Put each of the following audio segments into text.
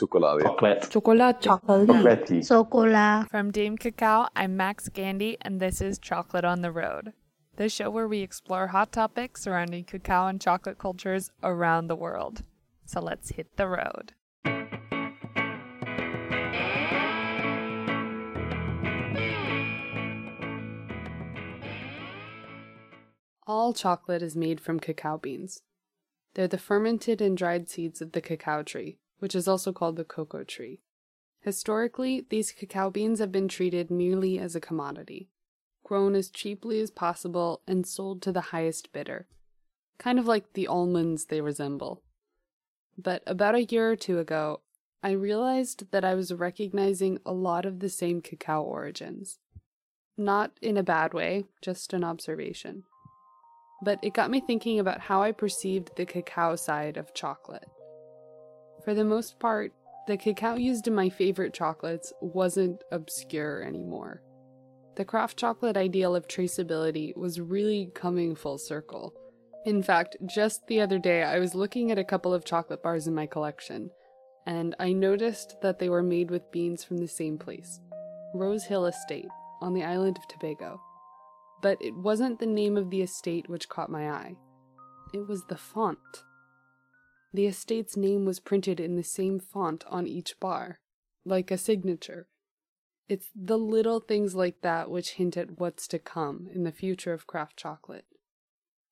Chocolate. Chocolate. Chocolate. Chocolate. Chocolat. From Dame Cacao, I'm Max Gandy, and this is Chocolate on the Road, the show where we explore hot topics surrounding cacao and chocolate cultures around the world. So let's hit the road. All chocolate is made from cacao beans. They're the fermented and dried seeds of the cacao tree, which is also called the cocoa tree. Historically, these cacao beans have been treated merely as a commodity, grown as cheaply as possible and sold to the highest bidder, kind of like the almonds they resemble. But about a year or two ago, I realized that I was recognizing a lot of the same cacao origins. Not in a bad way, just an observation. But it got me thinking about how I perceived the cacao side of chocolate. For the most part, the cacao used in my favorite chocolates wasn't obscure anymore. The craft chocolate ideal of traceability was really coming full circle. In fact, just the other day, I was looking at a couple of chocolate bars in my collection, and I noticed that they were made with beans from the same place Rose Hill Estate, on the island of Tobago. But it wasn't the name of the estate which caught my eye, it was the font. The estate's name was printed in the same font on each bar, like a signature. It's the little things like that which hint at what's to come in the future of craft chocolate.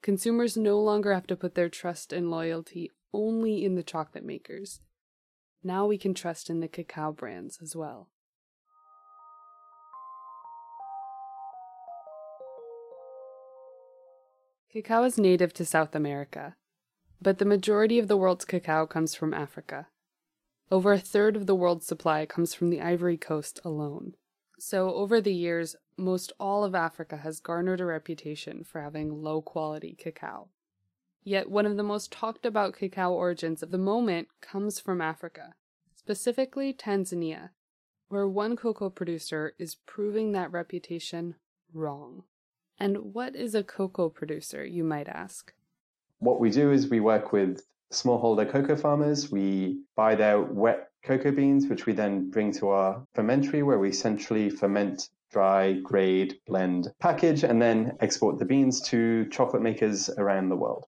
Consumers no longer have to put their trust and loyalty only in the chocolate makers. Now we can trust in the cacao brands as well. Cacao is native to South America, but the majority of the world's cacao comes from Africa. Over a third of the world's supply comes from the Ivory Coast alone. So, over the years, most all of Africa has garnered a reputation for having low quality cacao. Yet, one of the most talked about cacao origins of the moment comes from Africa, specifically Tanzania, where one cocoa producer is proving that reputation wrong. And what is a cocoa producer, you might ask? What we do is we work with smallholder cocoa farmers. We buy their wet cocoa beans, which we then bring to our fermentory, where we centrally ferment, dry, grade, blend, package, and then export the beans to chocolate makers around the world.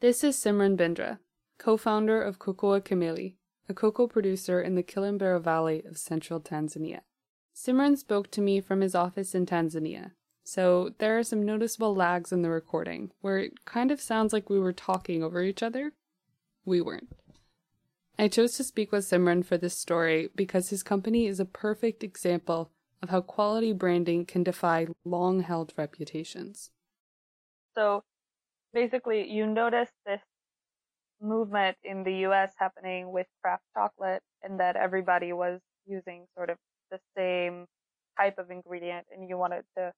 This is Simran Bindra, co founder of Cocoa Kamili, a cocoa producer in the Kilombero Valley of central Tanzania. Simran spoke to me from his office in Tanzania, so there are some noticeable lags in the recording where it kind of sounds like we were talking over each other. We weren't. I chose to speak with Simran for this story because his company is a perfect example of how quality branding can defy long held reputations. So basically, you notice this movement in the US happening with craft chocolate, and that everybody was using sort of the same type of ingredient, and you wanted to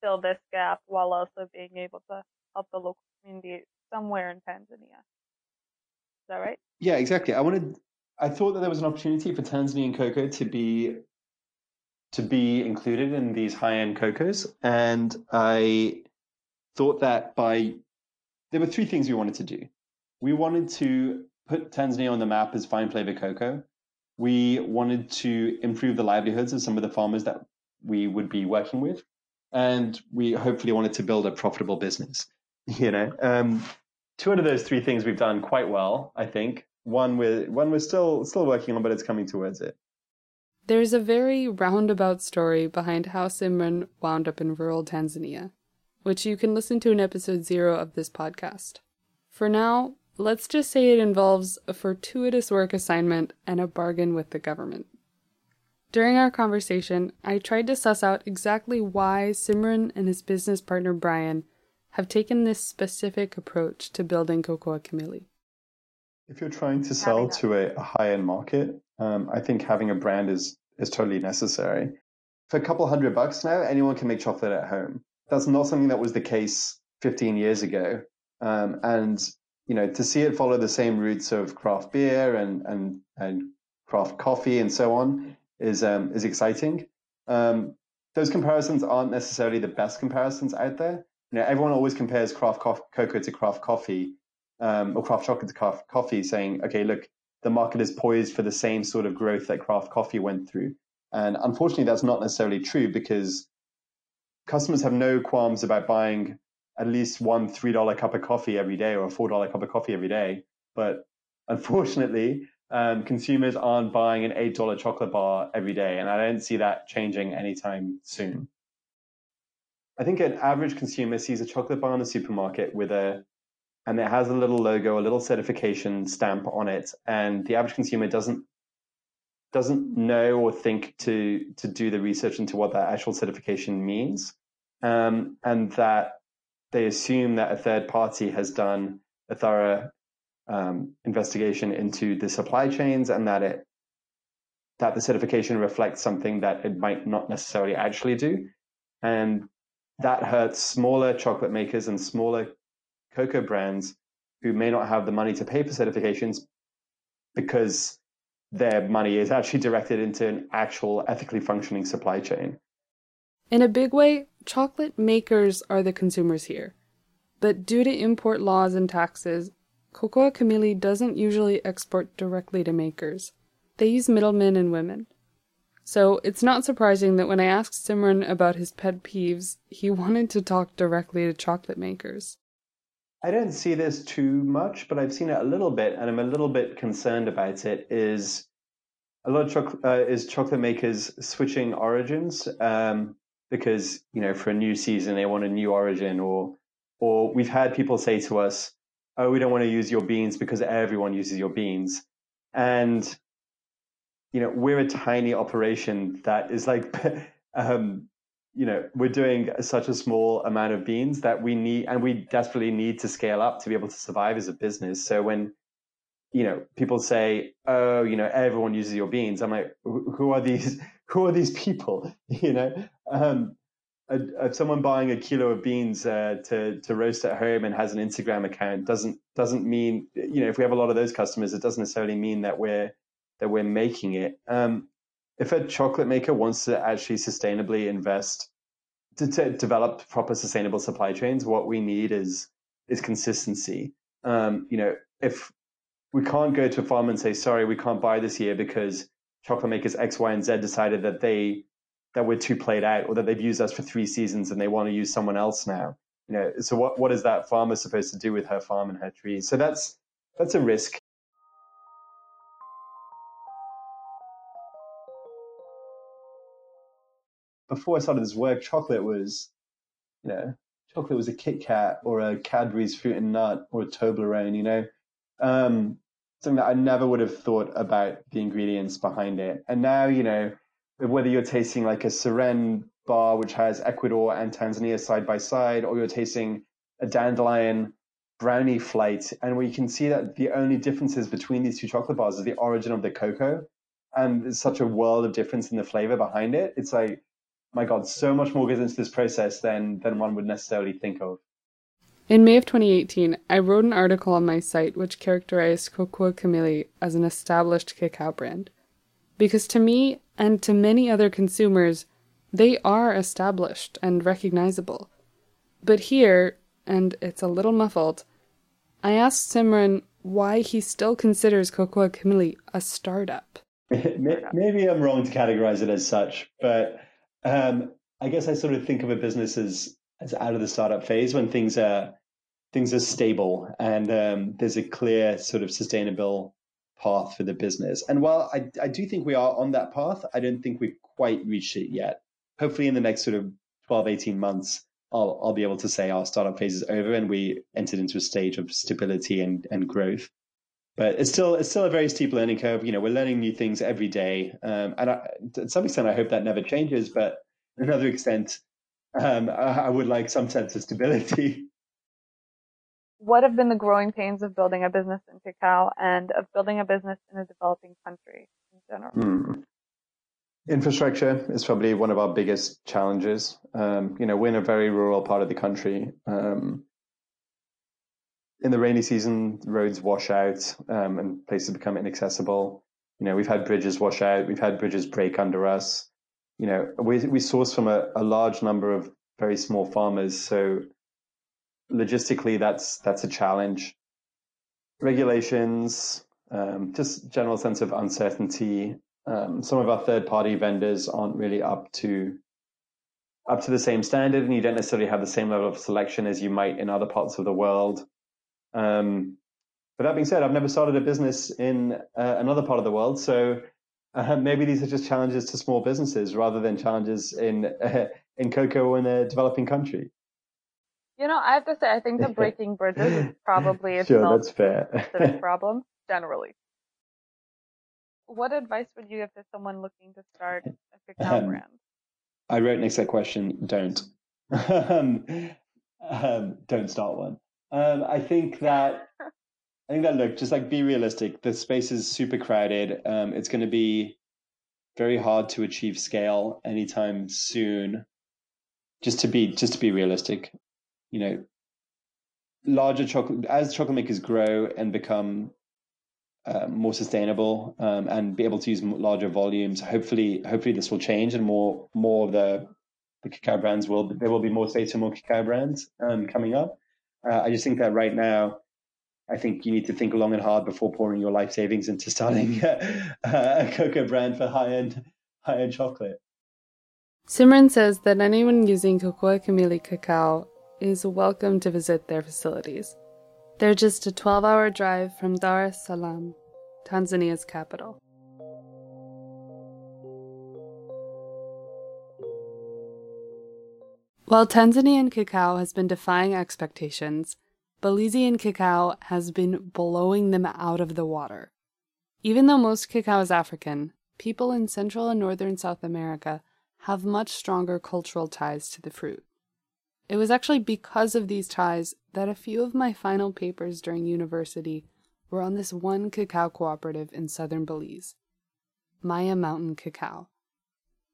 fill this gap while also being able to help the local community somewhere in Tanzania. Is that right? Yeah, exactly. I wanted I thought that there was an opportunity for Tanzanian cocoa to be to be included in these high-end cocos and I thought that by there were three things we wanted to do. We wanted to put Tanzania on the map as fine flavor cocoa. We wanted to improve the livelihoods of some of the farmers that we would be working with and we hopefully wanted to build a profitable business. You know, um, two out of those three things we've done quite well, I think. One we're one we're still still working on, but it's coming towards it. There's a very roundabout story behind how Simran wound up in rural Tanzania, which you can listen to in episode zero of this podcast. For now, let's just say it involves a fortuitous work assignment and a bargain with the government. During our conversation, I tried to suss out exactly why Simran and his business partner Brian have taken this specific approach to building Cocoa Kamili. If you're trying to sell to a, a high-end market, um, I think having a brand is is totally necessary. For a couple hundred bucks now, anyone can make chocolate at home. That's not something that was the case 15 years ago. Um, and you know, to see it follow the same roots of craft beer and and and craft coffee and so on is um, is exciting. Um, those comparisons aren't necessarily the best comparisons out there. You know, everyone always compares craft co- cocoa to craft coffee, um, or craft chocolate to craft coffee, saying, okay, look, the market is poised for the same sort of growth that craft coffee went through. And unfortunately, that's not necessarily true because customers have no qualms about buying at least one $3 cup of coffee every day or a $4 cup of coffee every day. But unfortunately, um, consumers aren't buying an $8 chocolate bar every day. And I don't see that changing anytime soon. I think an average consumer sees a chocolate bar in the supermarket with a and it has a little logo, a little certification stamp on it, and the average consumer doesn't doesn't know or think to to do the research into what that actual certification means, um, and that they assume that a third party has done a thorough um, investigation into the supply chains and that it that the certification reflects something that it might not necessarily actually do, and that hurts smaller chocolate makers and smaller cocoa brands who may not have the money to pay for certifications because their money is actually directed into an actual ethically functioning supply chain. In a big way, chocolate makers are the consumers here. But due to import laws and taxes, Cocoa Kamili doesn't usually export directly to makers. They use middlemen and women. So it's not surprising that when I asked Simran about his pet peeves, he wanted to talk directly to chocolate makers. I don't see this too much, but I've seen it a little bit, and I'm a little bit concerned about it. Is a lot of chocolate uh, is chocolate makers switching origins um, because you know for a new season they want a new origin, or or we've had people say to us, "Oh, we don't want to use your beans because everyone uses your beans," and you know, we're a tiny operation that is like, um, you know, we're doing such a small amount of beans that we need, and we desperately need to scale up to be able to survive as a business. So when, you know, people say, "Oh, you know, everyone uses your beans," I'm like, "Who are these? Who are these people?" You know, um, a, someone buying a kilo of beans uh, to to roast at home and has an Instagram account doesn't doesn't mean, you know, if we have a lot of those customers, it doesn't necessarily mean that we're that we're making it. Um, if a chocolate maker wants to actually sustainably invest to, to, develop proper sustainable supply chains, what we need is is consistency. Um, you know, if we can't go to a farm and say, sorry, we can't buy this year because chocolate makers X, Y, and Z decided that they that we're too played out or that they've used us for three seasons and they want to use someone else now. You know, so what, what is that farmer supposed to do with her farm and her trees? So that's that's a risk. before I started this work, chocolate was, you know, chocolate was a Kit Kat or a Cadbury's fruit and nut or a Toblerone, you know, um, something that I never would have thought about the ingredients behind it. And now, you know, whether you're tasting like a Seren bar, which has Ecuador and Tanzania side by side, or you're tasting a dandelion brownie flight, and we can see that the only differences between these two chocolate bars is the origin of the cocoa. And there's such a world of difference in the flavor behind it. It's like my God, so much more goes into this process than than one would necessarily think of. In May of 2018, I wrote an article on my site which characterized Cocoa Kamili as an established cacao brand. Because to me, and to many other consumers, they are established and recognizable. But here, and it's a little muffled, I asked Simran why he still considers Cocoa Kamili a startup. Maybe I'm wrong to categorize it as such, but um, I guess I sort of think of a business as as out of the startup phase when things are things are stable and um, there's a clear sort of sustainable path for the business. And while I, I do think we are on that path, I don't think we've quite reached it yet. Hopefully, in the next sort of 12, 18 months, I'll, I'll be able to say our startup phase is over and we entered into a stage of stability and, and growth but it's still it's still a very steep learning curve. You know, we're learning new things every day, um, and I, to some extent, I hope that never changes. But another extent, um, I, I would like some sense of stability. What have been the growing pains of building a business in cacao and of building a business in a developing country in general? Hmm. Infrastructure is probably one of our biggest challenges. Um, you know, we're in a very rural part of the country. Um, in the rainy season, roads wash out um, and places become inaccessible. You know, we've had bridges wash out, we've had bridges break under us. You know, we we source from a, a large number of very small farmers, so logistically, that's that's a challenge. Regulations, um, just general sense of uncertainty. Um, some of our third party vendors aren't really up to up to the same standard, and you don't necessarily have the same level of selection as you might in other parts of the world. Um, but that being said, I've never started a business in uh, another part of the world, so uh, maybe these are just challenges to small businesses rather than challenges in uh, in cocoa in a developing country. You know, I have to say, I think the breaking bridges is probably its sure, that's fair. problem generally. What advice would you give to someone looking to start a cacao um, brand? I wrote next to that question. Don't. um, um, don't start one. Um, I think that I think that look, just like be realistic. The space is super crowded. Um, it's going to be very hard to achieve scale anytime soon. Just to be just to be realistic, you know, larger chocolate as chocolate makers grow and become uh, more sustainable um, and be able to use larger volumes. Hopefully, hopefully this will change and more more of the the cacao brands will there will be more states and more cacao brands um, coming up. Uh, I just think that right now, I think you need to think long and hard before pouring your life savings into starting a cocoa brand for high end high end chocolate. Simran says that anyone using Cocoa Kamili cacao is welcome to visit their facilities. They're just a 12 hour drive from Dar es Salaam, Tanzania's capital. While Tanzanian cacao has been defying expectations, Belizean cacao has been blowing them out of the water. Even though most cacao is African, people in Central and Northern South America have much stronger cultural ties to the fruit. It was actually because of these ties that a few of my final papers during university were on this one cacao cooperative in southern Belize Maya Mountain Cacao.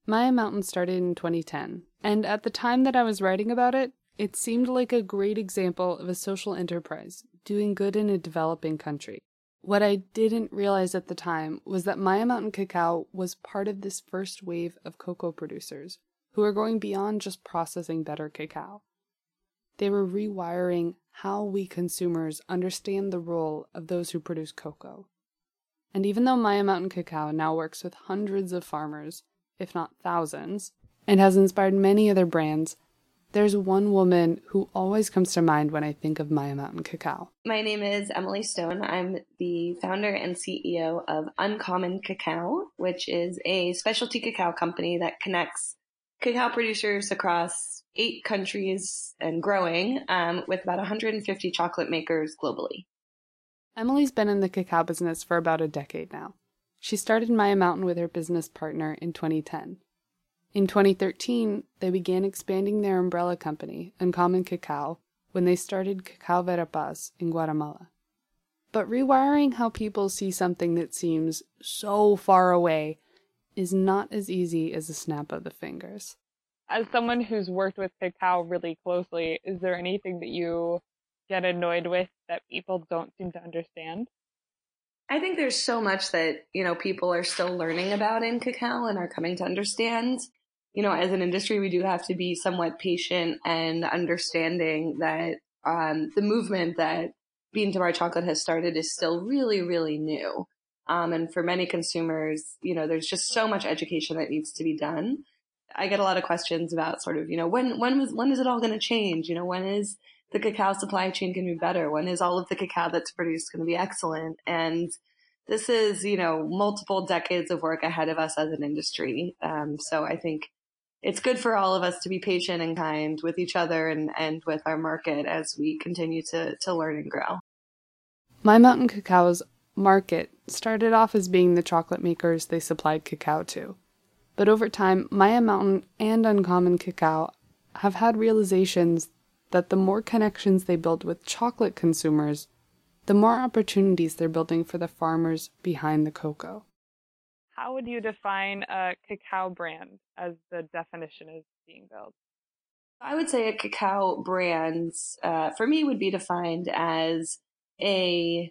Maya Mountain started in 2010, and at the time that I was writing about it, it seemed like a great example of a social enterprise doing good in a developing country. What I didn't realize at the time was that Maya Mountain Cacao was part of this first wave of cocoa producers who are going beyond just processing better cacao. They were rewiring how we consumers understand the role of those who produce cocoa. And even though Maya Mountain Cacao now works with hundreds of farmers, if not thousands, and has inspired many other brands, there's one woman who always comes to mind when I think of Maya Mountain Cacao. My name is Emily Stone. I'm the founder and CEO of Uncommon Cacao, which is a specialty cacao company that connects cacao producers across eight countries and growing, um, with about 150 chocolate makers globally. Emily's been in the cacao business for about a decade now. She started Maya Mountain with her business partner in 2010. In 2013, they began expanding their umbrella company, Uncommon Cacao, when they started Cacao Verapaz in Guatemala. But rewiring how people see something that seems so far away is not as easy as a snap of the fingers. As someone who's worked with cacao really closely, is there anything that you get annoyed with that people don't seem to understand? I think there's so much that, you know, people are still learning about in cacao and are coming to understand. You know, as an industry, we do have to be somewhat patient and understanding that um, the movement that Bean to Bar Chocolate has started is still really, really new. Um, and for many consumers, you know, there's just so much education that needs to be done. I get a lot of questions about sort of, you know, when, when was, when is it all going to change? You know, when is the cacao supply chain going to be better? When is all of the cacao that's produced going to be excellent? And this is, you know, multiple decades of work ahead of us as an industry. Um, so I think it's good for all of us to be patient and kind with each other and, and with our market as we continue to, to learn and grow. Maya Mountain Cacao's market started off as being the chocolate makers they supplied cacao to. But over time, Maya Mountain and Uncommon Cacao have had realizations that the more connections they build with chocolate consumers, the more opportunities they're building for the farmers behind the cocoa. How would you define a cacao brand as the definition is being built? I would say a cacao brand, uh, for me, would be defined as a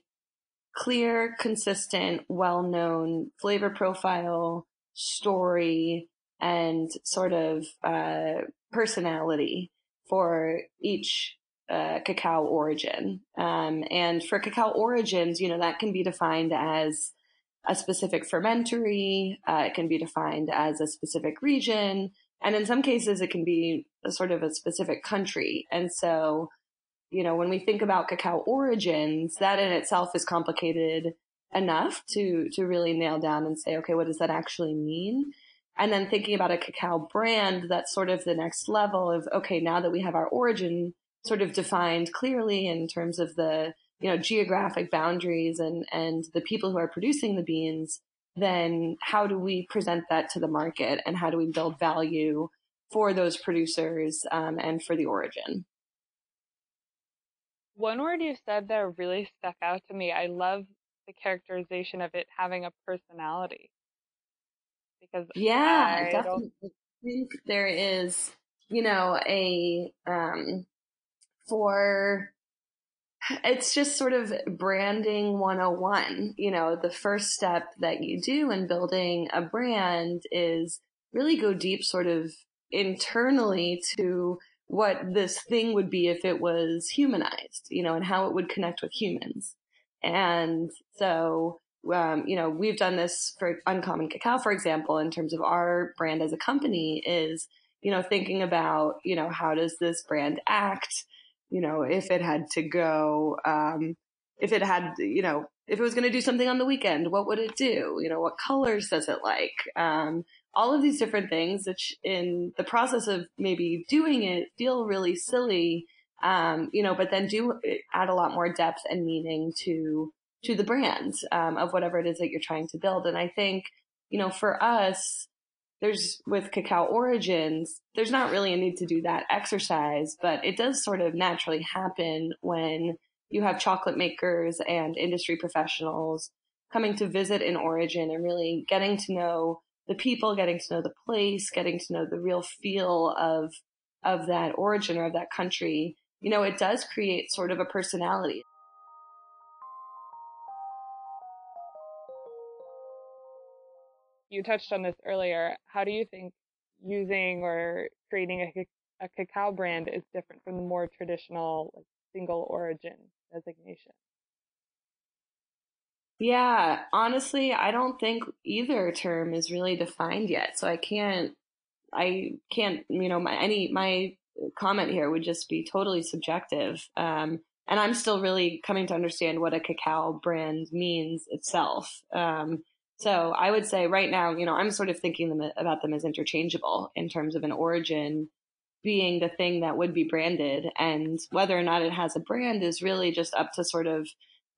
clear, consistent, well known flavor profile, story, and sort of uh, personality for each uh, cacao origin. Um, and for cacao origins, you know, that can be defined as a specific fermentary. Uh, it can be defined as a specific region. And in some cases, it can be a sort of a specific country. And so, you know, when we think about cacao origins, that in itself is complicated enough to, to really nail down and say, okay, what does that actually mean? And then thinking about a cacao brand, that's sort of the next level of, okay, now that we have our origin sort of defined clearly in terms of the, you know, geographic boundaries and, and the people who are producing the beans, then how do we present that to the market and how do we build value for those producers um, and for the origin? One word you said there really stuck out to me. I love the characterization of it having a personality. Because yeah, I definitely think there is, you know, a um, for it's just sort of branding 101. You know, the first step that you do in building a brand is really go deep sort of internally to what this thing would be if it was humanized, you know, and how it would connect with humans. And so, um, you know, we've done this for Uncommon Cacao, for example, in terms of our brand as a company is, you know, thinking about, you know, how does this brand act? you know, if it had to go, um, if it had, you know, if it was going to do something on the weekend, what would it do? You know, what colors does it like? Um, all of these different things, which in the process of maybe doing it feel really silly, um, you know, but then do add a lot more depth and meaning to to the brand um, of whatever it is that you're trying to build. And I think, you know, for us, there's with cacao origins, there's not really a need to do that exercise, but it does sort of naturally happen when you have chocolate makers and industry professionals coming to visit an origin and really getting to know the people, getting to know the place, getting to know the real feel of of that origin or of that country. You know, it does create sort of a personality. you touched on this earlier. How do you think using or creating a, a cacao brand is different from the more traditional like, single origin designation? Yeah, honestly, I don't think either term is really defined yet. So I can't, I can't, you know, my, any, my comment here would just be totally subjective. Um, and I'm still really coming to understand what a cacao brand means itself. Um, so I would say right now, you know, I'm sort of thinking them, about them as interchangeable in terms of an origin being the thing that would be branded and whether or not it has a brand is really just up to sort of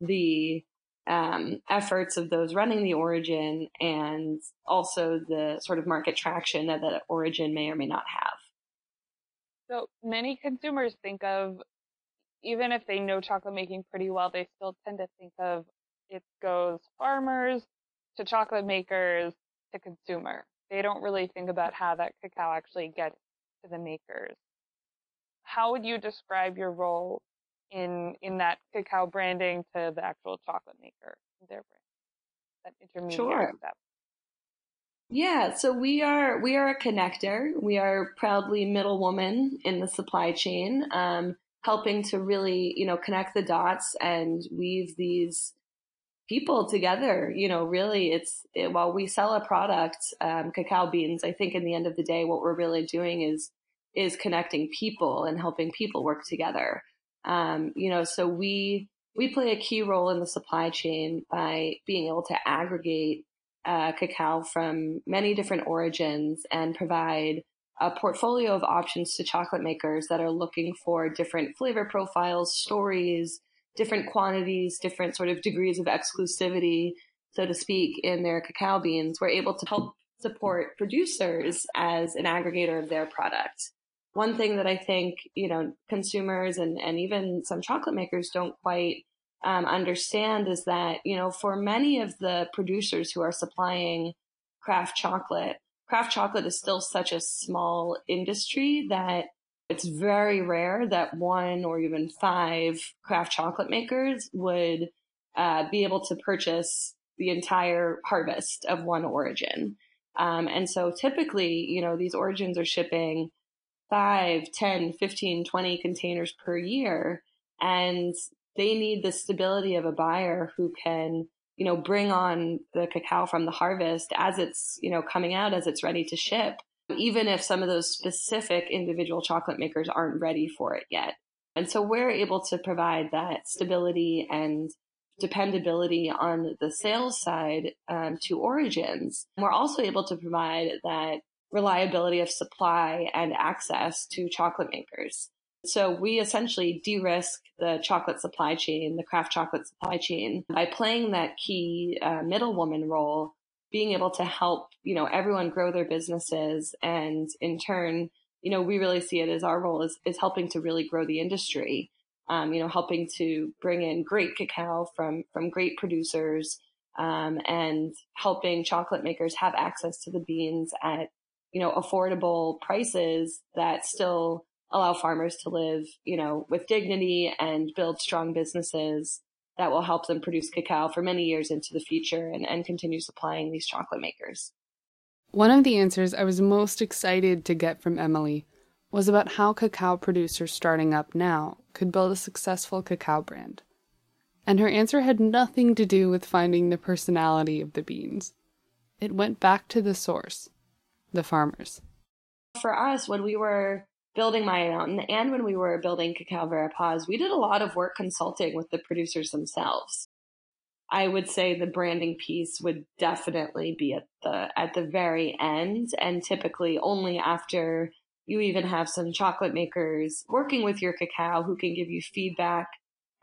the um, efforts of those running the origin and also the sort of market traction that that origin may or may not have. So many consumers think of, even if they know chocolate making pretty well, they still tend to think of it goes farmers to chocolate makers to consumer. They don't really think about how that cacao actually gets to the makers. How would you describe your role in in that cacao branding to the actual chocolate maker, their brand, that intermediate sure. step? Yeah, so we are we are a connector. We are proudly middle woman in the supply chain, um, helping to really you know connect the dots and weave these people together. You know, really, it's it, while we sell a product, um, cacao beans. I think in the end of the day, what we're really doing is is connecting people and helping people work together. Um, you know, so we we play a key role in the supply chain by being able to aggregate uh, cacao from many different origins and provide a portfolio of options to chocolate makers that are looking for different flavor profiles, stories, different quantities, different sort of degrees of exclusivity, so to speak, in their cacao beans, we're able to help support producers as an aggregator of their product. One thing that I think, you know, consumers and, and even some chocolate makers don't quite um, understand is that, you know, for many of the producers who are supplying craft chocolate, craft chocolate is still such a small industry that it's very rare that one or even five craft chocolate makers would uh, be able to purchase the entire harvest of one origin. Um, and so typically, you know, these origins are shipping 5, 10, 15, 20 containers per year. And they need the stability of a buyer who can, you know, bring on the cacao from the harvest as it's, you know, coming out, as it's ready to ship, even if some of those specific individual chocolate makers aren't ready for it yet. And so we're able to provide that stability and dependability on the sales side um, to origins. We're also able to provide that reliability of supply and access to chocolate makers. So we essentially de-risk the chocolate supply chain, the craft chocolate supply chain by playing that key uh, middlewoman role, being able to help, you know, everyone grow their businesses. And in turn, you know, we really see it as our role is, is helping to really grow the industry. Um, you know, helping to bring in great cacao from, from great producers, um, and helping chocolate makers have access to the beans at, you know, affordable prices that still allow farmers to live, you know, with dignity and build strong businesses that will help them produce cacao for many years into the future and, and continue supplying these chocolate makers. One of the answers I was most excited to get from Emily was about how cacao producers starting up now could build a successful cacao brand. And her answer had nothing to do with finding the personality of the beans. It went back to the source the farmers. For us, when we were building Maya Mountain and when we were building Cacao Verapaz, we did a lot of work consulting with the producers themselves. I would say the branding piece would definitely be at the at the very end and typically only after you even have some chocolate makers working with your cacao who can give you feedback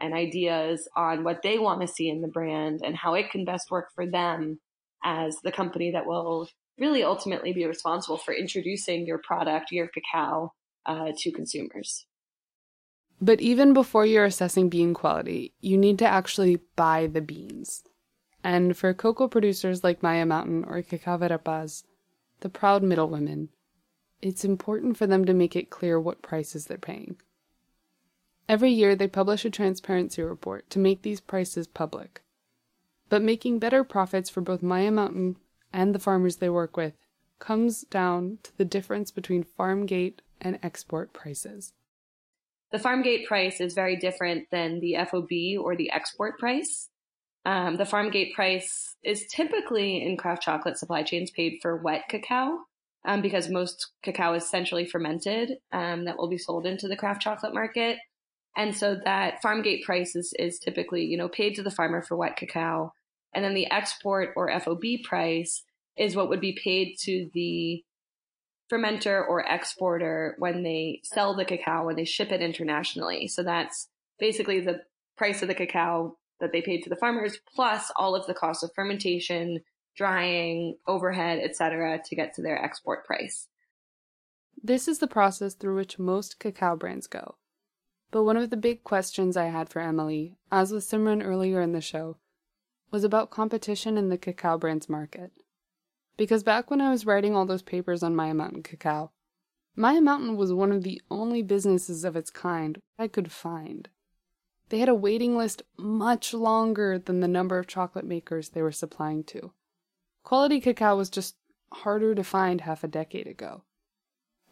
and ideas on what they want to see in the brand and how it can best work for them as the company that will really ultimately be responsible for introducing your product, your cacao, uh, to consumers. But even before you're assessing bean quality, you need to actually buy the beans. And for cocoa producers like Maya Mountain or Cacao Verapaz, the proud middlewomen, it's important for them to make it clear what prices they're paying. Every year, they publish a transparency report to make these prices public. But making better profits for both Maya Mountain and the farmers they work with comes down to the difference between farm gate and export prices. The farm gate price is very different than the FOB or the export price. Um, the farm gate price is typically in craft chocolate supply chains paid for wet cacao um, because most cacao is centrally fermented um, that will be sold into the craft chocolate market. And so that farm gate price is, is typically, you know, paid to the farmer for wet cacao. And then the export or FOB price is what would be paid to the fermenter or exporter when they sell the cacao when they ship it internationally. So that's basically the price of the cacao that they paid to the farmers plus all of the costs of fermentation, drying, overhead, etc. to get to their export price. This is the process through which most cacao brands go. But one of the big questions I had for Emily, as with Simran earlier in the show, was about competition in the cacao brands market. Because back when I was writing all those papers on Maya Mountain cacao, Maya Mountain was one of the only businesses of its kind I could find. They had a waiting list much longer than the number of chocolate makers they were supplying to. Quality cacao was just harder to find half a decade ago.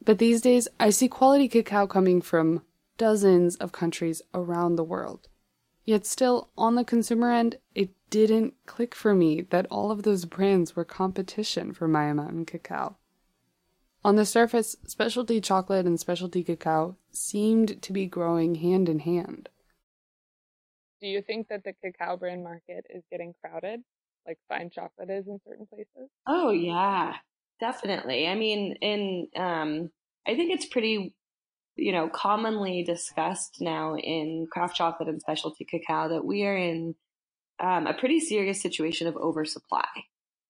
But these days, I see quality cacao coming from dozens of countries around the world. Yet still, on the consumer end, it didn't click for me that all of those brands were competition for Maya Mountain cacao. On the surface, specialty chocolate and specialty cacao seemed to be growing hand in hand. Do you think that the cacao brand market is getting crowded, like fine chocolate is in certain places? Oh yeah, definitely. I mean, in um, I think it's pretty you know, commonly discussed now in craft chocolate and specialty cacao that we are in um, a pretty serious situation of oversupply.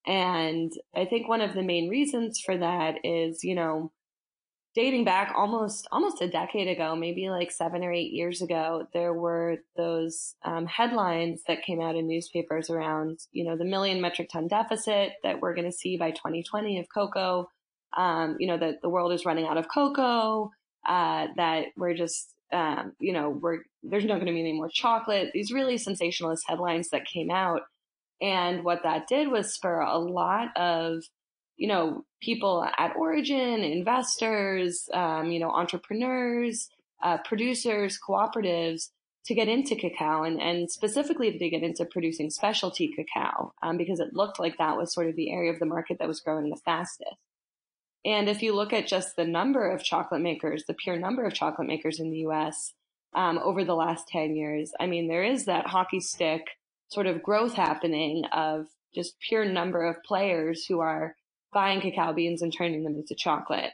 And I think one of the main reasons for that is, you know, dating back almost almost a decade ago, maybe like seven or eight years ago, there were those um, headlines that came out in newspapers around, you know, the million metric ton deficit that we're going to see by 2020 of cocoa. Um, you know, that the world is running out of cocoa uh, that we're just, um, you know, we're, there's not going to be any more chocolate. These really sensationalist headlines that came out. And what that did was spur a lot of, you know, people at Origin, investors, um, you know, entrepreneurs, uh, producers, cooperatives to get into cacao and, and specifically to get into producing specialty cacao um, because it looked like that was sort of the area of the market that was growing the fastest. And if you look at just the number of chocolate makers, the pure number of chocolate makers in the US um, over the last 10 years, I mean, there is that hockey stick sort of growth happening of just pure number of players who are buying cacao beans and turning them into chocolate.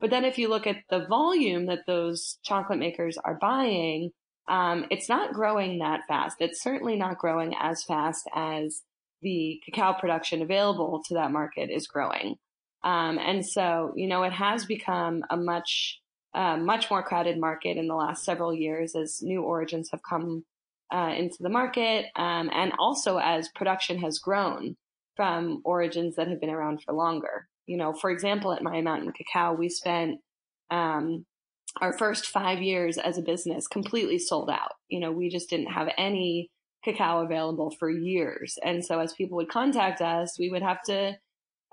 But then if you look at the volume that those chocolate makers are buying, um, it's not growing that fast. It's certainly not growing as fast as the cacao production available to that market is growing. Um, and so, you know, it has become a much, uh, much more crowded market in the last several years as new origins have come uh, into the market, um, and also as production has grown from origins that have been around for longer. You know, for example, at Maya Mountain Cacao, we spent um, our first five years as a business completely sold out. You know, we just didn't have any cacao available for years. And so as people would contact us, we would have to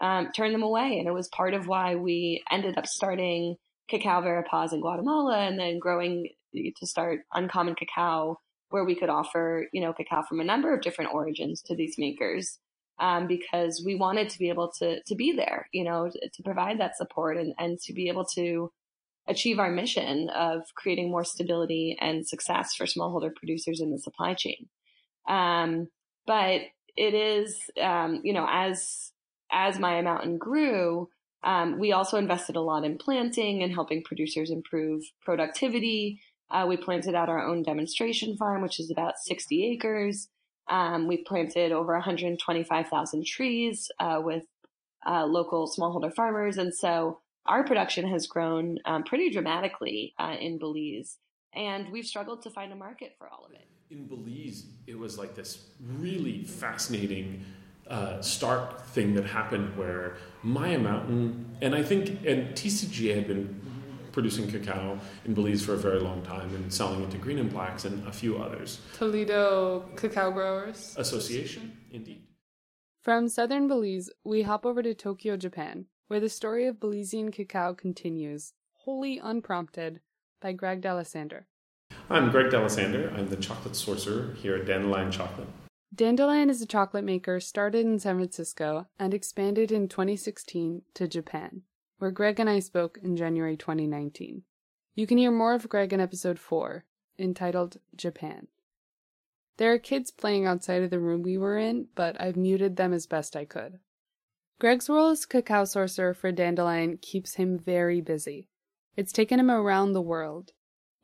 um, turn them away. And it was part of why we ended up starting Cacao Verapaz in Guatemala and then growing to start Uncommon Cacao, where we could offer, you know, cacao from a number of different origins to these makers. Um, because we wanted to be able to, to be there, you know, to, to provide that support and, and to be able to achieve our mission of creating more stability and success for smallholder producers in the supply chain. Um, but it is, um, you know, as as Maya Mountain grew, um, we also invested a lot in planting and helping producers improve productivity. Uh, we planted out our own demonstration farm, which is about 60 acres. Um, we planted over 125,000 trees uh, with uh, local smallholder farmers, and so our production has grown um, pretty dramatically uh, in Belize, and we've struggled to find a market for all of it. In Belize, it was like this really fascinating uh, stark thing that happened where Maya Mountain, and I think, and TCGA had been producing cacao in Belize for a very long time and selling it to Green and Blacks and a few others. Toledo Cacao Growers Association, indeed. From southern Belize, we hop over to Tokyo, Japan, where the story of Belizean cacao continues, wholly unprompted, by Greg D'Alessandro. I'm Greg D'Alessandro. I'm the chocolate sorcerer here at Dandelion Chocolate. Dandelion is a chocolate maker started in San Francisco and expanded in 2016 to Japan, where Greg and I spoke in January 2019. You can hear more of Greg in episode 4, entitled Japan. There are kids playing outside of the room we were in, but I've muted them as best I could. Greg's role as cacao sorcerer for Dandelion keeps him very busy. It's taken him around the world.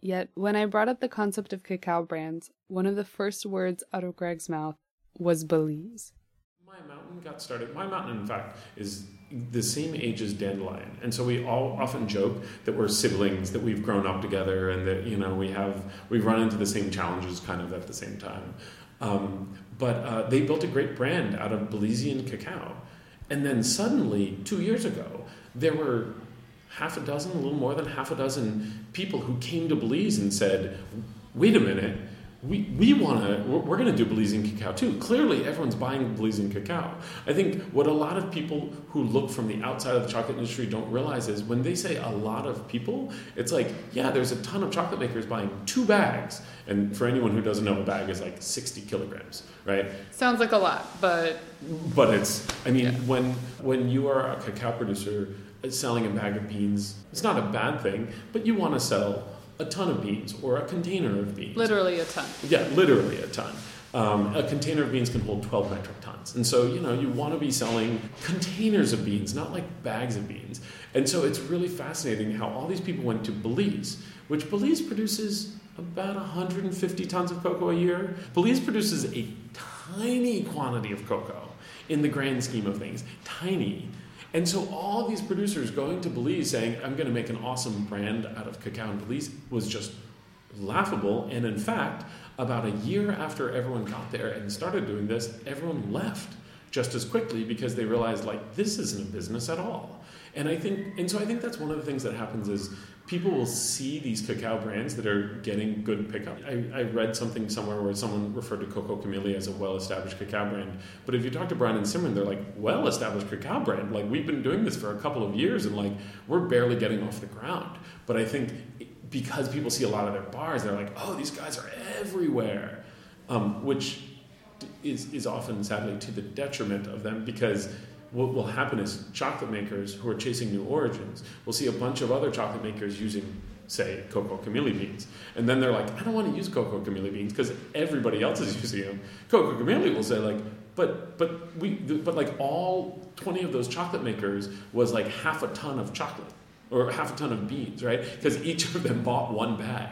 Yet, when I brought up the concept of cacao brands, one of the first words out of Greg's mouth was Belize. Maya Mountain got started. Maya Mountain, in fact, is the same age as Dandelion, and so we all often joke that we're siblings, that we've grown up together, and that you know we have we've run into the same challenges kind of at the same time. Um, but uh, they built a great brand out of Belizean cacao, and then suddenly, two years ago, there were half a dozen, a little more than half a dozen people who came to Belize and said, wait a minute, we, we want to, we're going to do Belizean cacao too. Clearly, everyone's buying Belizean cacao. I think what a lot of people who look from the outside of the chocolate industry don't realize is when they say a lot of people, it's like, yeah, there's a ton of chocolate makers buying two bags. And for anyone who doesn't know, a bag is like 60 kilograms, right? Sounds like a lot, but. But it's, I mean, yeah. when, when you are a cacao producer selling a bag of beans, it's not a bad thing, but you want to sell a ton of beans or a container of beans. Literally a ton. Yeah, literally a ton. Um, a container of beans can hold 12 metric tons. And so, you know, you want to be selling containers of beans, not like bags of beans. And so it's really fascinating how all these people went to Belize, which Belize produces about 150 tons of cocoa a year. Belize produces a tiny quantity of cocoa in the grand scheme of things. Tiny. And so all these producers going to Belize saying, I'm going to make an awesome brand out of cacao in Belize was just laughable. And in fact, about a year after everyone got there and started doing this, everyone left just as quickly because they realized like this isn't a business at all. And I think, and so I think that's one of the things that happens is people will see these cacao brands that are getting good pickup. I, I read something somewhere where someone referred to Cocoa Kamili as a well-established cacao brand. But if you talk to Brian and Simran, they're like, well-established cacao brand. Like we've been doing this for a couple of years, and like we're barely getting off the ground. But I think because people see a lot of their bars, they're like, oh, these guys are everywhere, um, which is is often sadly to the detriment of them because what will happen is chocolate makers who are chasing new origins will see a bunch of other chocolate makers using say Cocoa Kamili beans. And then they're like i don't want to use Cocoa Kamili beans because everybody else is using them Cocoa Kamili will say like but but we but like all 20 of those chocolate makers was like half a ton of chocolate or half a ton of beans right? Because each of them bought one bag.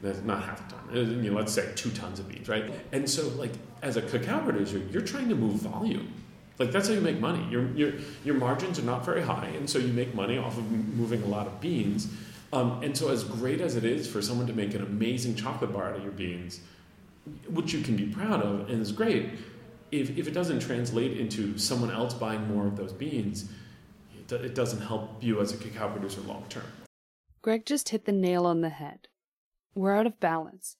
That's not half a ton. Uh, you know let's say two tons of beans right? And so like as a cacao producer you're trying to move volume like that's how you make money. Your your your margins are not very high, and so you make money off of moving a lot of beans. Um, and so, as great as it is for someone to make an amazing chocolate bar out of your beans, which you can be proud of and is great, if, if it doesn't translate into someone else buying more of those beans, it, it doesn't help you as a cacao producer long term. Greg just hit the nail on the head. We're out of balance.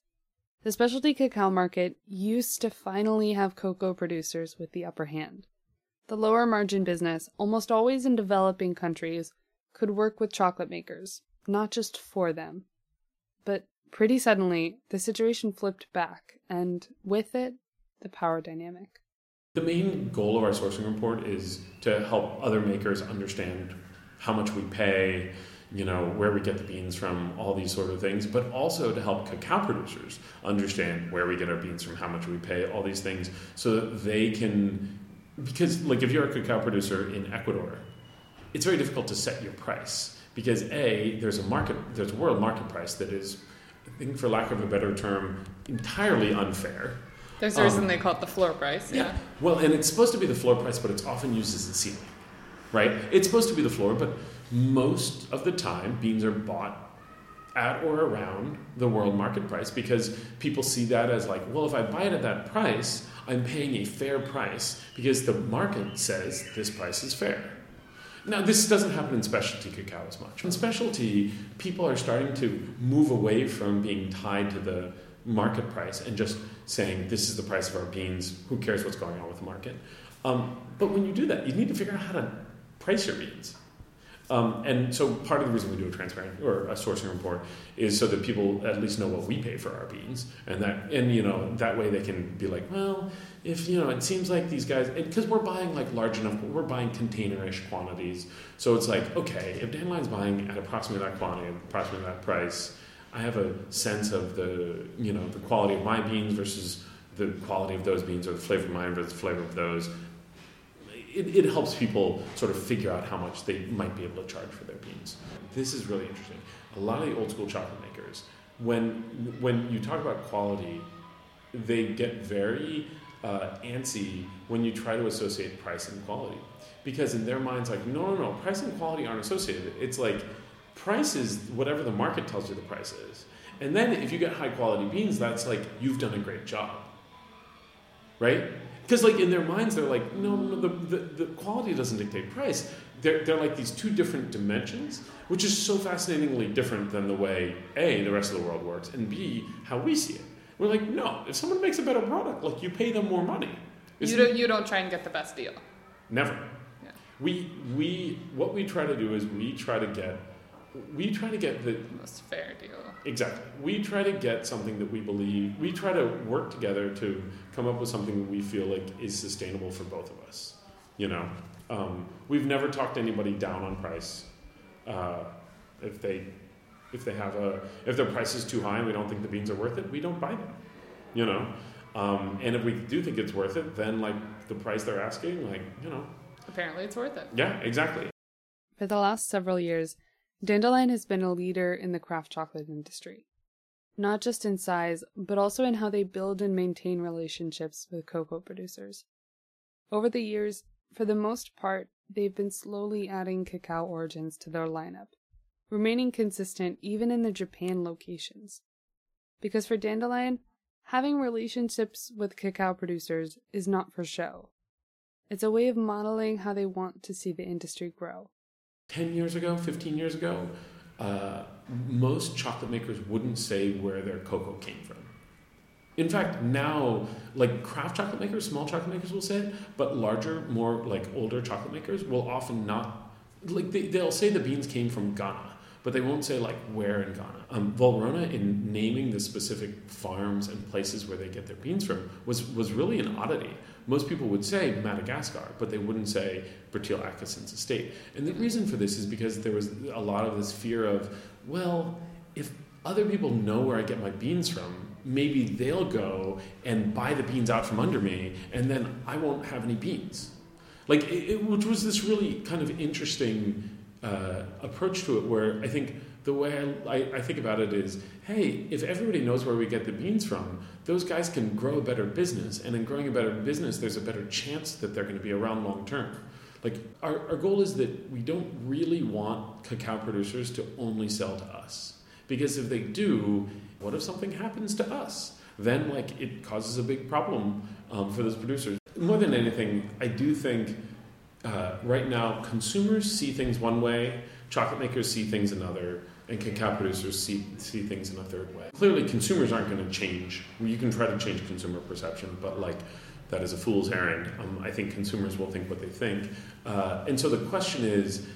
The specialty cacao market used to finally have cocoa producers with the upper hand. The lower margin business, almost always in developing countries, could work with chocolate makers, not just for them. But pretty suddenly, the situation flipped back, and with it, the power dynamic. The main goal of our sourcing report is to help other makers understand how much we pay, you know, where we get the beans from, all these sort of things, but also to help cacao producers understand where we get our beans from, how much we pay, all these things, so that they can because like if you're a cacao producer in Ecuador, it's very difficult to set your price because a there's a market there's a world market price that is I think for lack of a better term entirely unfair. There's a reason um, they call it the floor price. Yeah. yeah. Well, and it's supposed to be the floor price, but it's often used as the ceiling, right? It's supposed to be the floor, but most of the time beans are bought at or around the world market price because people see that as like, well, if I buy it at that price, I'm paying a fair price because the market says this price is fair. Now, this doesn't happen in specialty cacao as much. In specialty, people are starting to move away from being tied to the market price and just saying, this is the price of our beans, who cares what's going on with the market. Um, but when you do that, you need to figure out how to price your beans. Um, and so part of the reason we do a transparent or a sourcing report is so that people at least know what we pay for our beans, and that and you know that way they can be like, well, if you know it seems like these guys because we're buying like large enough, we're buying containerish quantities, so it's like okay, if Dandelion's buying at approximately that quantity, approximately that price, I have a sense of the you know the quality of my beans versus the quality of those beans or the flavor of mine versus the flavor of those it, it helps people sort of figure out how much they might be able to charge for their beans. This is really interesting. A lot of the old school chocolate makers, when when you talk about quality, they get very uh, antsy when you try to associate price and quality, because in their minds, like no, no, no, price and quality aren't associated. It's like price is whatever the market tells you the price is, and then if you get high quality beans, that's like you've done a great job, right? Because like in their minds they're like no no the, the, the quality doesn't dictate price they're, they're like these two different dimensions which is so fascinatingly different than the way a the rest of the world works and b how we see it we're like no if someone makes a better product like you pay them more money you don't, you don't try and get the best deal never yeah. we we what we try to do is we try to get we try to get the most fair deal. Exactly. We try to get something that we believe. We try to work together to come up with something we feel like is sustainable for both of us. You know, um, we've never talked anybody down on price. Uh, if they if they have a if their price is too high and we don't think the beans are worth it, we don't buy them. You know, um, and if we do think it's worth it, then like the price they're asking, like you know, apparently it's worth it. Yeah, exactly. For the last several years, Dandelion has been a leader in the craft chocolate industry, not just in size, but also in how they build and maintain relationships with cocoa producers. Over the years, for the most part, they've been slowly adding cacao origins to their lineup, remaining consistent even in the Japan locations. Because for Dandelion, having relationships with cacao producers is not for show. It's a way of modeling how they want to see the industry grow. 10 years ago, 15 years ago, uh, most chocolate makers wouldn't say where their cocoa came from. In fact, now, like craft chocolate makers, small chocolate makers will say it, but larger, more like older chocolate makers will often not, like they, they'll say the beans came from Ghana, but they won't say like where in Ghana. Um, Valrhona, in naming the specific farms and places where they get their beans from, was, was really an oddity. Most people would say Madagascar, but they wouldn't say Bertil Akesson's estate. And the reason for this is because there was a lot of this fear of, well, if other people know where I get my beans from, maybe they'll go and buy the beans out from under me, and then I won't have any beans. Like, it, it, which was this really kind of interesting uh, approach to it, where I think the way I, I, think about it is hey, if everybody knows where we get the beans from, those guys can grow a better business. And in growing a better business, there's a better chance that they're going to be around long term. Like, our, our goal is that we don't really want cacao producers to only sell to us. Because if they do, what if something happens to us? Then, like, it causes a big problem um, for those producers. More than anything, I do think uh, right now consumers see things one way, chocolate makers see things another, and cacao producers see, see things in a third way. Clearly, consumers aren't going to change. You can try to change consumer perception, but like that is a fool's errand. Um, I think consumers will think what they think, uh, and so the question is,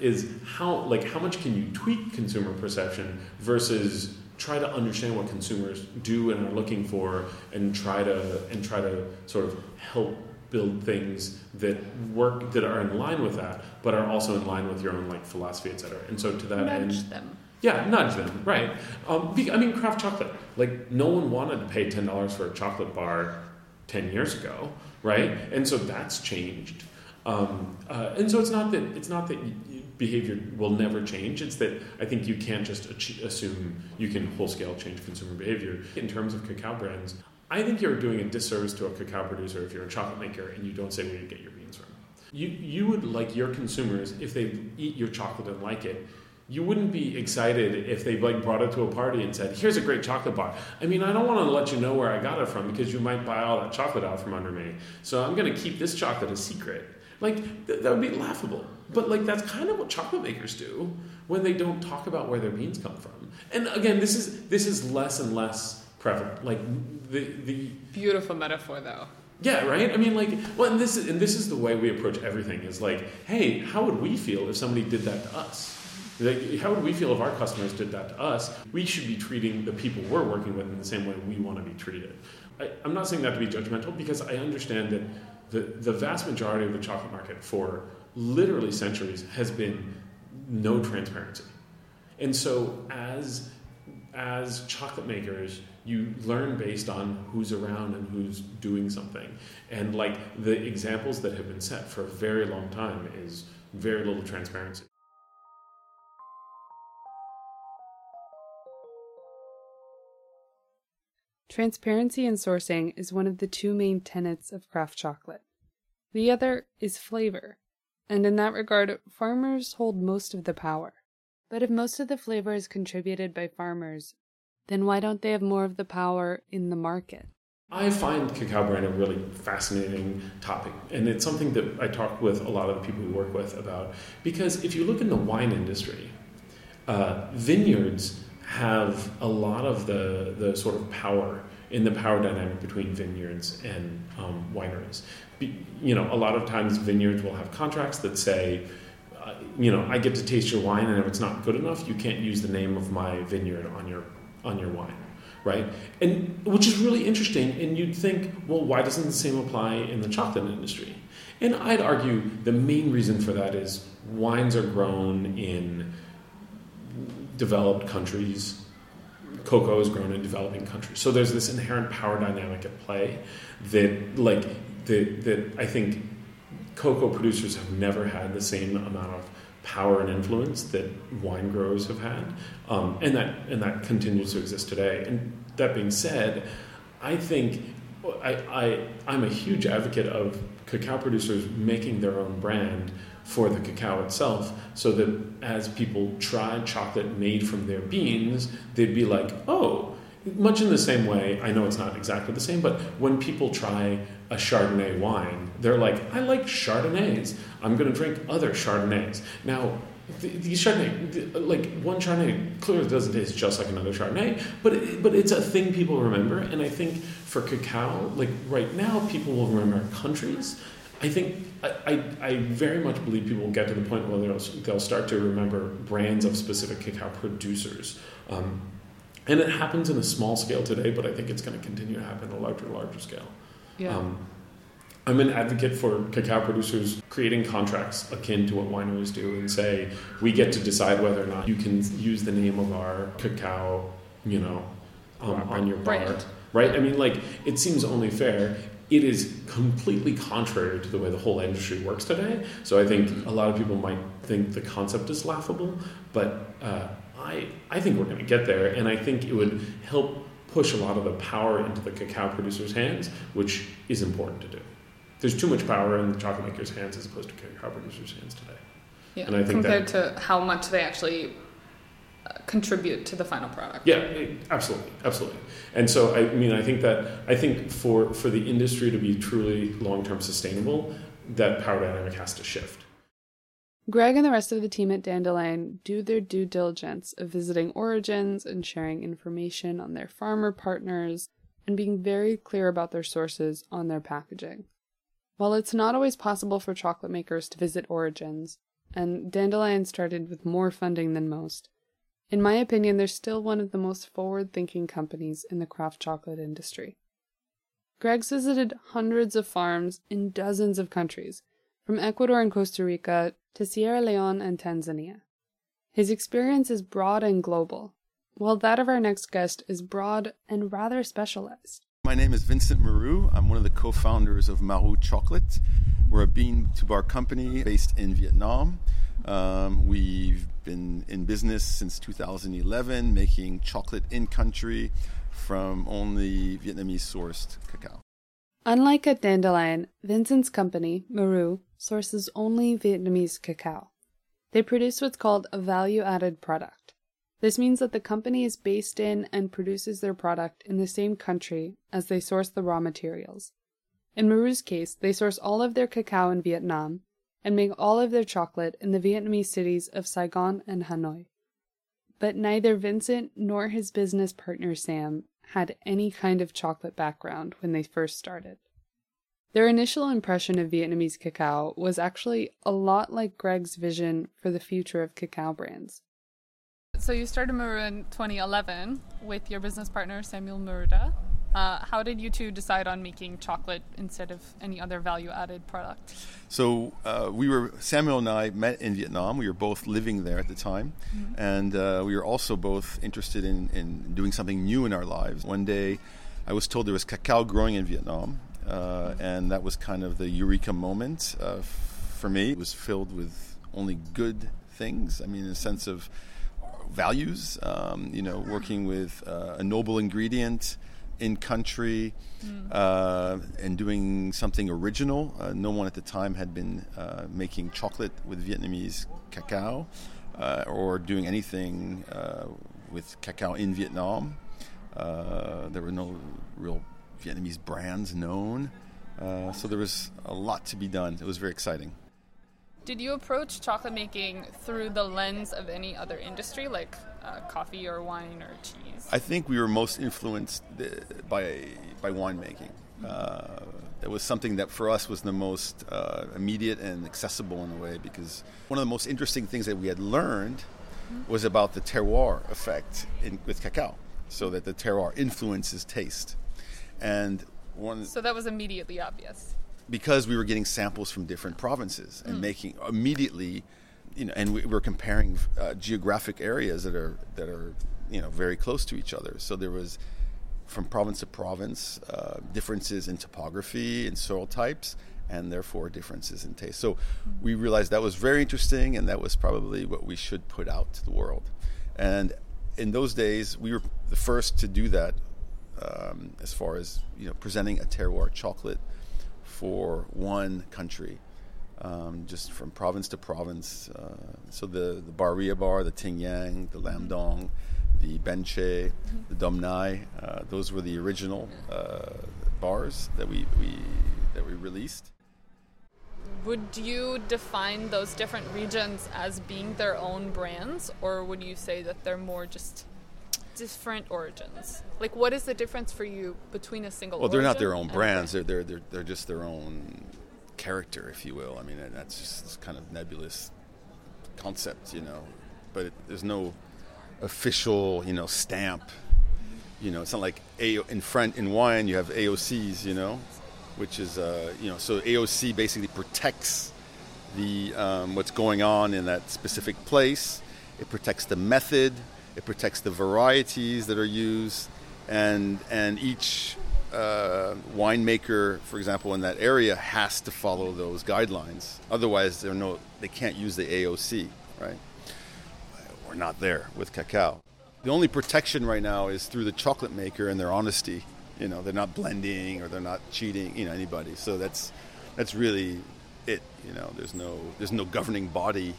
is how like how much can you tweak consumer perception versus try to understand what consumers do and are looking for, and try to and try to sort of help build things that work that are in line with that, but are also in line with your own like philosophy, etc. And so to that nudge end, them. yeah, nudge them, right? Um, I mean, craft chocolate. Like no one wanted to pay ten dollars for a chocolate bar ten years ago, right? And so that's changed. Um, uh, and so it's not that it's not that behavior will never change. It's that I think you can't just assume you can whole scale change consumer behavior in terms of cacao brands. I think you're doing a disservice to a cacao producer if you're a chocolate maker and you don't say where you get your beans from. You, you would like your consumers, if they eat your chocolate and like it, you wouldn't be excited if they like brought it to a party and said, "Here's a great chocolate bar." I mean, I don't want to let you know where I got it from because you might buy all that chocolate out from under me. So I'm going to keep this chocolate a secret. Like th- that would be laughable. But like that's kind of what chocolate makers do when they don't talk about where their beans come from. And again, this is this is less and less prevalent. Like the the beautiful metaphor though. Yeah, right. I mean, like, well, and this is and this is the way we approach everything. Is like, hey, how would we feel if somebody did that to us? Like, how would we feel if our customers did that to us? We should be treating the people we're working with in the same way we want to be treated. I, I'm not saying that to be judgmental because I understand that the, the vast majority of the chocolate market for literally centuries has been no transparency. And so as as chocolate makers, you learn based on who's around and who's doing something. And like the examples that have been set for a very long time is very little transparency. Transparency in sourcing is one of the two main tenets of craft chocolate. The other is flavor, and in that regard, farmers hold most of the power. But if most of the flavor is contributed by farmers, then why don't they have more of the power in the market? I find cacao brand a really fascinating topic, and it's something that I talk with a lot of the people we work with about. Because if you look in the wine industry, uh, vineyards have a lot of the, the sort of power in the power dynamic between vineyards and um, wineries. Be, you know, a lot of times vineyards will have contracts that say, uh, you know, I get to taste your wine, and if it's not good enough, you can't use the name of my vineyard on your on your wine, right? And which is really interesting. And you'd think, well, why doesn't the same apply in the chocolate industry? And I'd argue the main reason for that is wines are grown in developed countries. Cocoa is grown in developing countries. So there's this inherent power dynamic at play that, like, that, that I think cocoa producers have never had the same amount of power and influence that wine growers have had, um, and that and that continues to exist today. And that being said, I think I, I I'm a huge advocate of cacao producers making their own brand for the cacao itself, so that as people try chocolate made from their beans, they'd be like, oh. Much in the same way, I know it's not exactly the same, but when people try a Chardonnay wine They're like, I like Chardonnays. I'm going to drink other Chardonnays. Now, these Chardonnay, like one Chardonnay, clearly doesn't taste just like another Chardonnay, but it, but it's a thing people remember. And I think for cacao, like right now, people will remember countries. I think I, I, I very much believe people will get to the point where they'll, they'll start to remember brands of specific cacao producers. Um, and it happens in a small scale today, but I think it's going to continue to happen on a larger, larger scale. Yeah. Um, I'm an advocate for cacao producers creating contracts akin to what wineries do and say, we get to decide whether or not you can use the name of our cacao, you know, um, on your bar. Brand. Right? I mean, like, it seems only fair. It is completely contrary to the way the whole industry works today. So I think a lot of people might think the concept is laughable, but uh, I, I think we're going to get there, and I think it would help push a lot of the power into the cacao producers' hands, which is important to do. There's too much power in the chocolate makers' hands as opposed to cacao producers' hands today. Yeah. And I think compared to how much they actually uh, contribute to the final product. Yeah, absolutely, absolutely. And so I mean, I think that I think for for the industry to be truly long term sustainable, that power dynamic has to shift. Greg and the rest of the team at Dandelion do their due diligence of visiting origins and sharing information on their farmer partners and being very clear about their sources on their packaging. While it's not always possible for chocolate makers to visit origins, and Dandelion started with more funding than most, in my opinion, they're still one of the most forward thinking companies in the craft chocolate industry. Greg's visited hundreds of farms in dozens of countries, from Ecuador and Costa Rica to Sierra Leone and Tanzania. His experience is broad and global, while that of our next guest is broad and rather specialized. My name is Vincent Mourou. I'm one of the co founders of Marou Chocolate. We're a bean to bar company based in Vietnam. Um, we've been in business since 2011, making chocolate in country from only Vietnamese sourced cacao. Unlike at Dandelion, Vincent's company, Marou, sources only Vietnamese cacao. They produce what's called a value added product. This means that the company is based in and produces their product in the same country as they source the raw materials. In Marou's case, they source all of their cacao in Vietnam and make all of their chocolate in the Vietnamese cities of Saigon and Hanoi. But neither Vincent nor his business partner Sam had any kind of chocolate background when they first started. Their initial impression of Vietnamese cacao was actually a lot like Greg's vision for the future of cacao brands. So you started Marou in 2011 with your business partner Samuel Maruta. Uh, how did you two decide on making chocolate instead of any other value-added product? So uh, we were Samuel and I met in Vietnam. We were both living there at the time, and uh, we were also both interested in, in doing something new in our lives. One day, I was told there was cacao growing in Vietnam, uh, and that was kind of the eureka moment uh, f- for me. It was filled with only good things. I mean, in a sense of values. Um, you know, working with uh, a noble ingredient in country uh, and doing something original. Uh, no one at the time had been uh, making chocolate with Vietnamese cacao uh, or doing anything uh, with cacao in Vietnam. Uh, there were no real Vietnamese brands known. Uh, so there was a lot to be done. It was very exciting. Did you approach chocolate making through the lens of any other industry, like uh, coffee or wine or cheese? I think we were most influenced uh, by by winemaking. Uh, it was something that for us was the most uh, immediate and accessible in a way because one of the most interesting things that we had learned was about the terroir effect in, with cacao, so that the terroir influences taste, and one so that was immediately obvious. Because we were getting samples from different provinces and making immediately, you know, and we were comparing uh, geographic areas that are that are you know very close to each other. So there was from province to province uh, differences in topography and soil types, and therefore differences in taste. So we realized that was very interesting, and that was probably what we should put out to the world. And in those days, we were the first to do that um, as far as you know presenting a terroir chocolate for one country, um, just from province to province. Uh, so the the Ba Ria bar, the Tien Giang, the Lam Dong, the Ben Tre, the Dong Nai, uh, those were the original uh, bars that we, we that we released. would you define those different regions as being their own brands, or would you say that they're more just different origins? Like, what is the difference for you between a single? Well, they're not their own brands. They're, they're they're they're just their own character, if you will. I mean, that's just this kind of nebulous concept, you know. But it, there's no official, you know, stamp. You know, it's not like A- in front in wine you have AOCs, you know, which is uh, you know, so AOC basically protects the um, what's going on in that specific place. It protects the method. It protects the varieties that are used, and and each uh, winemaker, for example, in that area has to follow those guidelines. Otherwise, they're no, they can't use the AOC, right? We're not there with cacao. The only protection right now is through the chocolate maker and their honesty. You know, they're not blending or they're not cheating. You know, anybody. So that's that's really it. You know, there's no there's no governing body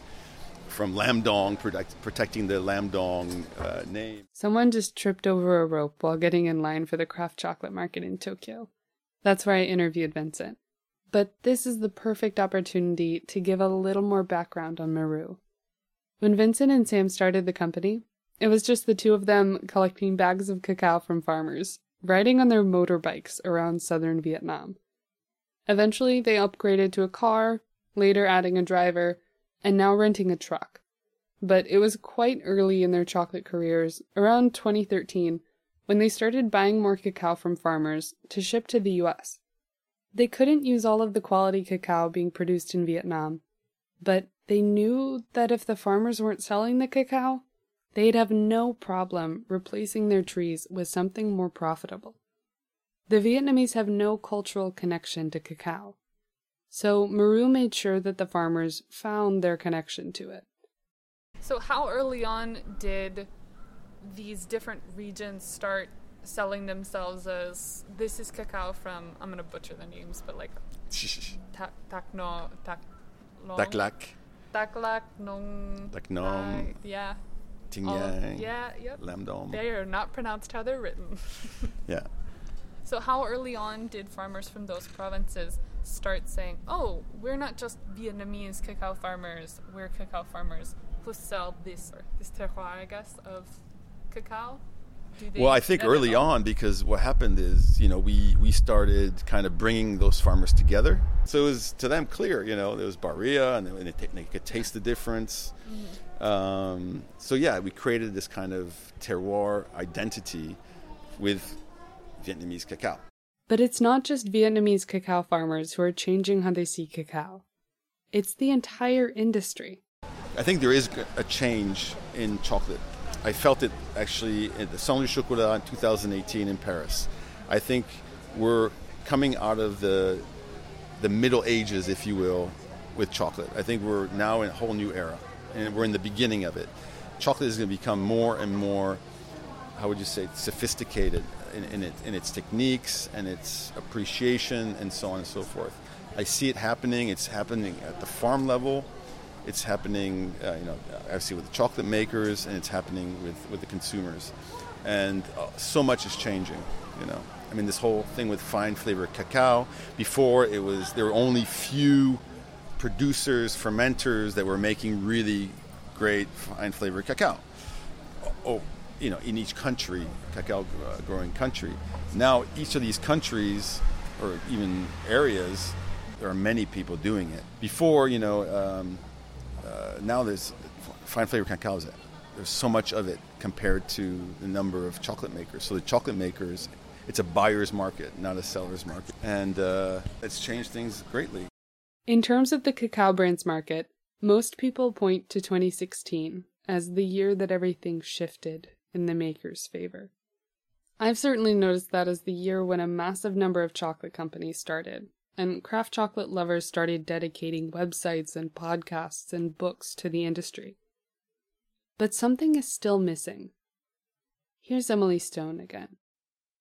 from Lam Dong protect, protecting the Lam Dong uh, name. Someone just tripped over a rope while getting in line for the craft chocolate market in Tokyo. That's where I interviewed Vincent. But this is the perfect opportunity to give a little more background on Marou. When Vincent and Sam started the company, it was just the two of them collecting bags of cacao from farmers, riding on their motorbikes around southern Vietnam. Eventually, they upgraded to a car, later adding a driver, and now renting a truck. But it was quite early in their chocolate careers, around 2013, when they started buying more cacao from farmers to ship to the US. They couldn't use all of the quality cacao being produced in Vietnam, but they knew that if the farmers weren't selling the cacao, they'd have no problem replacing their trees with something more profitable. The Vietnamese have no cultural connection to cacao, so Marou made sure that the farmers found their connection to it. So, how early on did these different regions start selling themselves as this is cacao from, I'm going to butcher the names, but like Ta- Takno, Tak, Long- Daklak, Taklak, Nong. Taknom, Tak- yeah. all- Tingyang, Yeah, yep. Lamdom. They are not pronounced how they're written. Yeah. So, how early on did farmers from those provinces start saying, oh, we're not just Vietnamese cacao farmers, we're cacao farmers who sell this, or this terroir, I guess, of cacao? Well, I think early on, because what happened is, you know, we, we started kind of bringing those farmers together. So it was to them clear, you know, there was Ba Ria and, they, and they, they could taste the difference. Um, so, yeah, we created this kind of terroir identity with Vietnamese cacao. But it's not just Vietnamese cacao farmers who are changing how they see cacao. It's the entire industry. I think there is a change in chocolate. I felt it actually at the Salon du Chocolat in 2018 in Paris. I think we're coming out of the the Middle Ages, if you will, with chocolate. I think we're now in a whole new era, and we're in the beginning of it. Chocolate is going to become more and more, how would you say, sophisticated in, in, it, in its techniques and its appreciation and so on and so forth. I see it happening. It's happening at the farm level. It's happening, uh, you know, obviously with the chocolate makers, and it's happening with, with the consumers. And uh, so much is changing, you know. I mean, this whole thing with fine flavor cacao. Before it was there were only few producers, fermenters that were making really great fine flavor cacao. Oh, you know, in each country, cacao uh, growing country. Now, each of these countries, or even areas, there are many people doing it. Before, you know, um, uh, now there's fine flavor cacao. There's so much of it compared to the number of chocolate makers. So the chocolate makers, it's a buyer's market, not a seller's market, and uh, it's changed things greatly. In terms of the cacao brands market, most people point to 2016 as the year that everything shifted in the maker's favor. I've certainly noticed that as the year when a massive number of chocolate companies started, and craft chocolate lovers started dedicating websites and podcasts and books to the industry. But something is still missing. Here's Emily Stone again.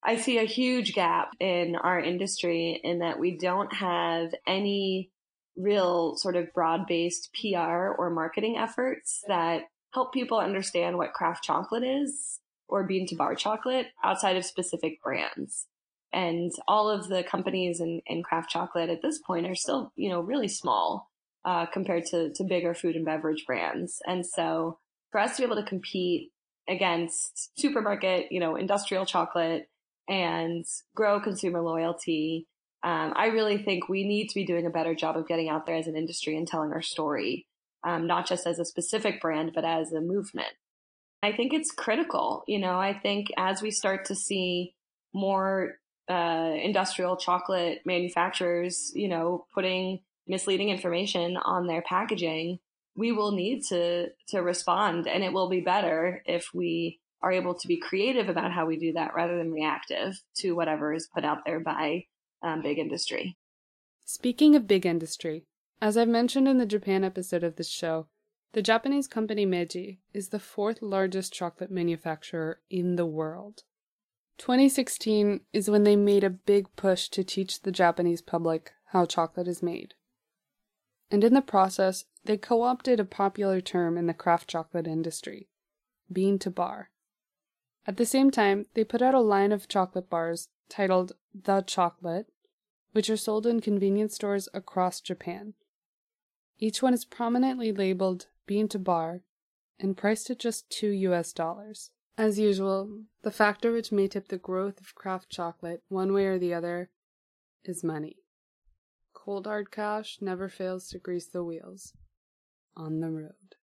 I see a huge gap in our industry in that we don't have any real sort of broad based PR or marketing efforts that help people understand what craft chocolate is or bean to bar chocolate outside of specific brands. and all of the companies in, in craft chocolate at this point are still, you know, really small uh, compared to, to bigger food and beverage brands. And so for us to be able to compete against supermarket, you know, industrial chocolate and grow consumer loyalty, um, I really think we need to be doing a better job of getting out there as an industry and telling our story, um, not just as a specific brand, but as a movement. I think it's critical. You know, I think as we start to see more uh, industrial chocolate manufacturers, you know, putting misleading information on their packaging, we will need to to respond, and it will be better if we are able to be creative about how we do that rather than reactive to whatever is put out there by um, big industry. Speaking of big industry, as I've mentioned in the Japan episode of this show, the Japanese company Meiji is the fourth largest chocolate manufacturer in the world. 2016 is when they made a big push to teach the Japanese public how chocolate is made. And in the process, they co opted a popular term in the craft chocolate industry bean to bar. At the same time, they put out a line of chocolate bars titled The Chocolate, which are sold in convenience stores across Japan. Each one is prominently labeled bean to bar and priced at just 2 US dollars. As usual, the factor which may tip the growth of craft chocolate one way or the other is money. Cold hard cash never fails to grease the wheels. On the road.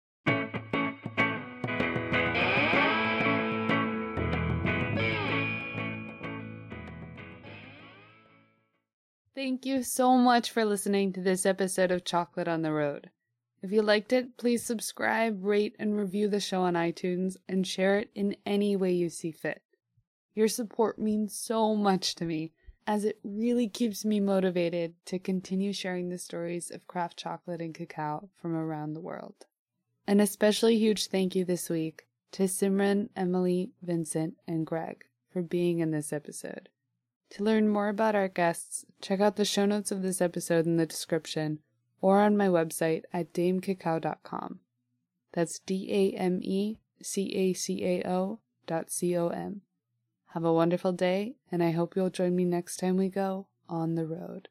Thank you so much for listening to this episode of Chocolate on the Road. If you liked it, please subscribe, rate, and review the show on iTunes and share it in any way you see fit. Your support means so much to me, as it really keeps me motivated to continue sharing the stories of craft chocolate and cacao from around the world. An especially huge thank you this week to Simran, Emily, Vincent, and Greg for being in this episode. To learn more about our guests, check out the show notes of this episode in the description or on my website at damecacao.com. That's D A M E C A C A O dot C O M. Have a wonderful day, and I hope you'll join me next time we go on the road.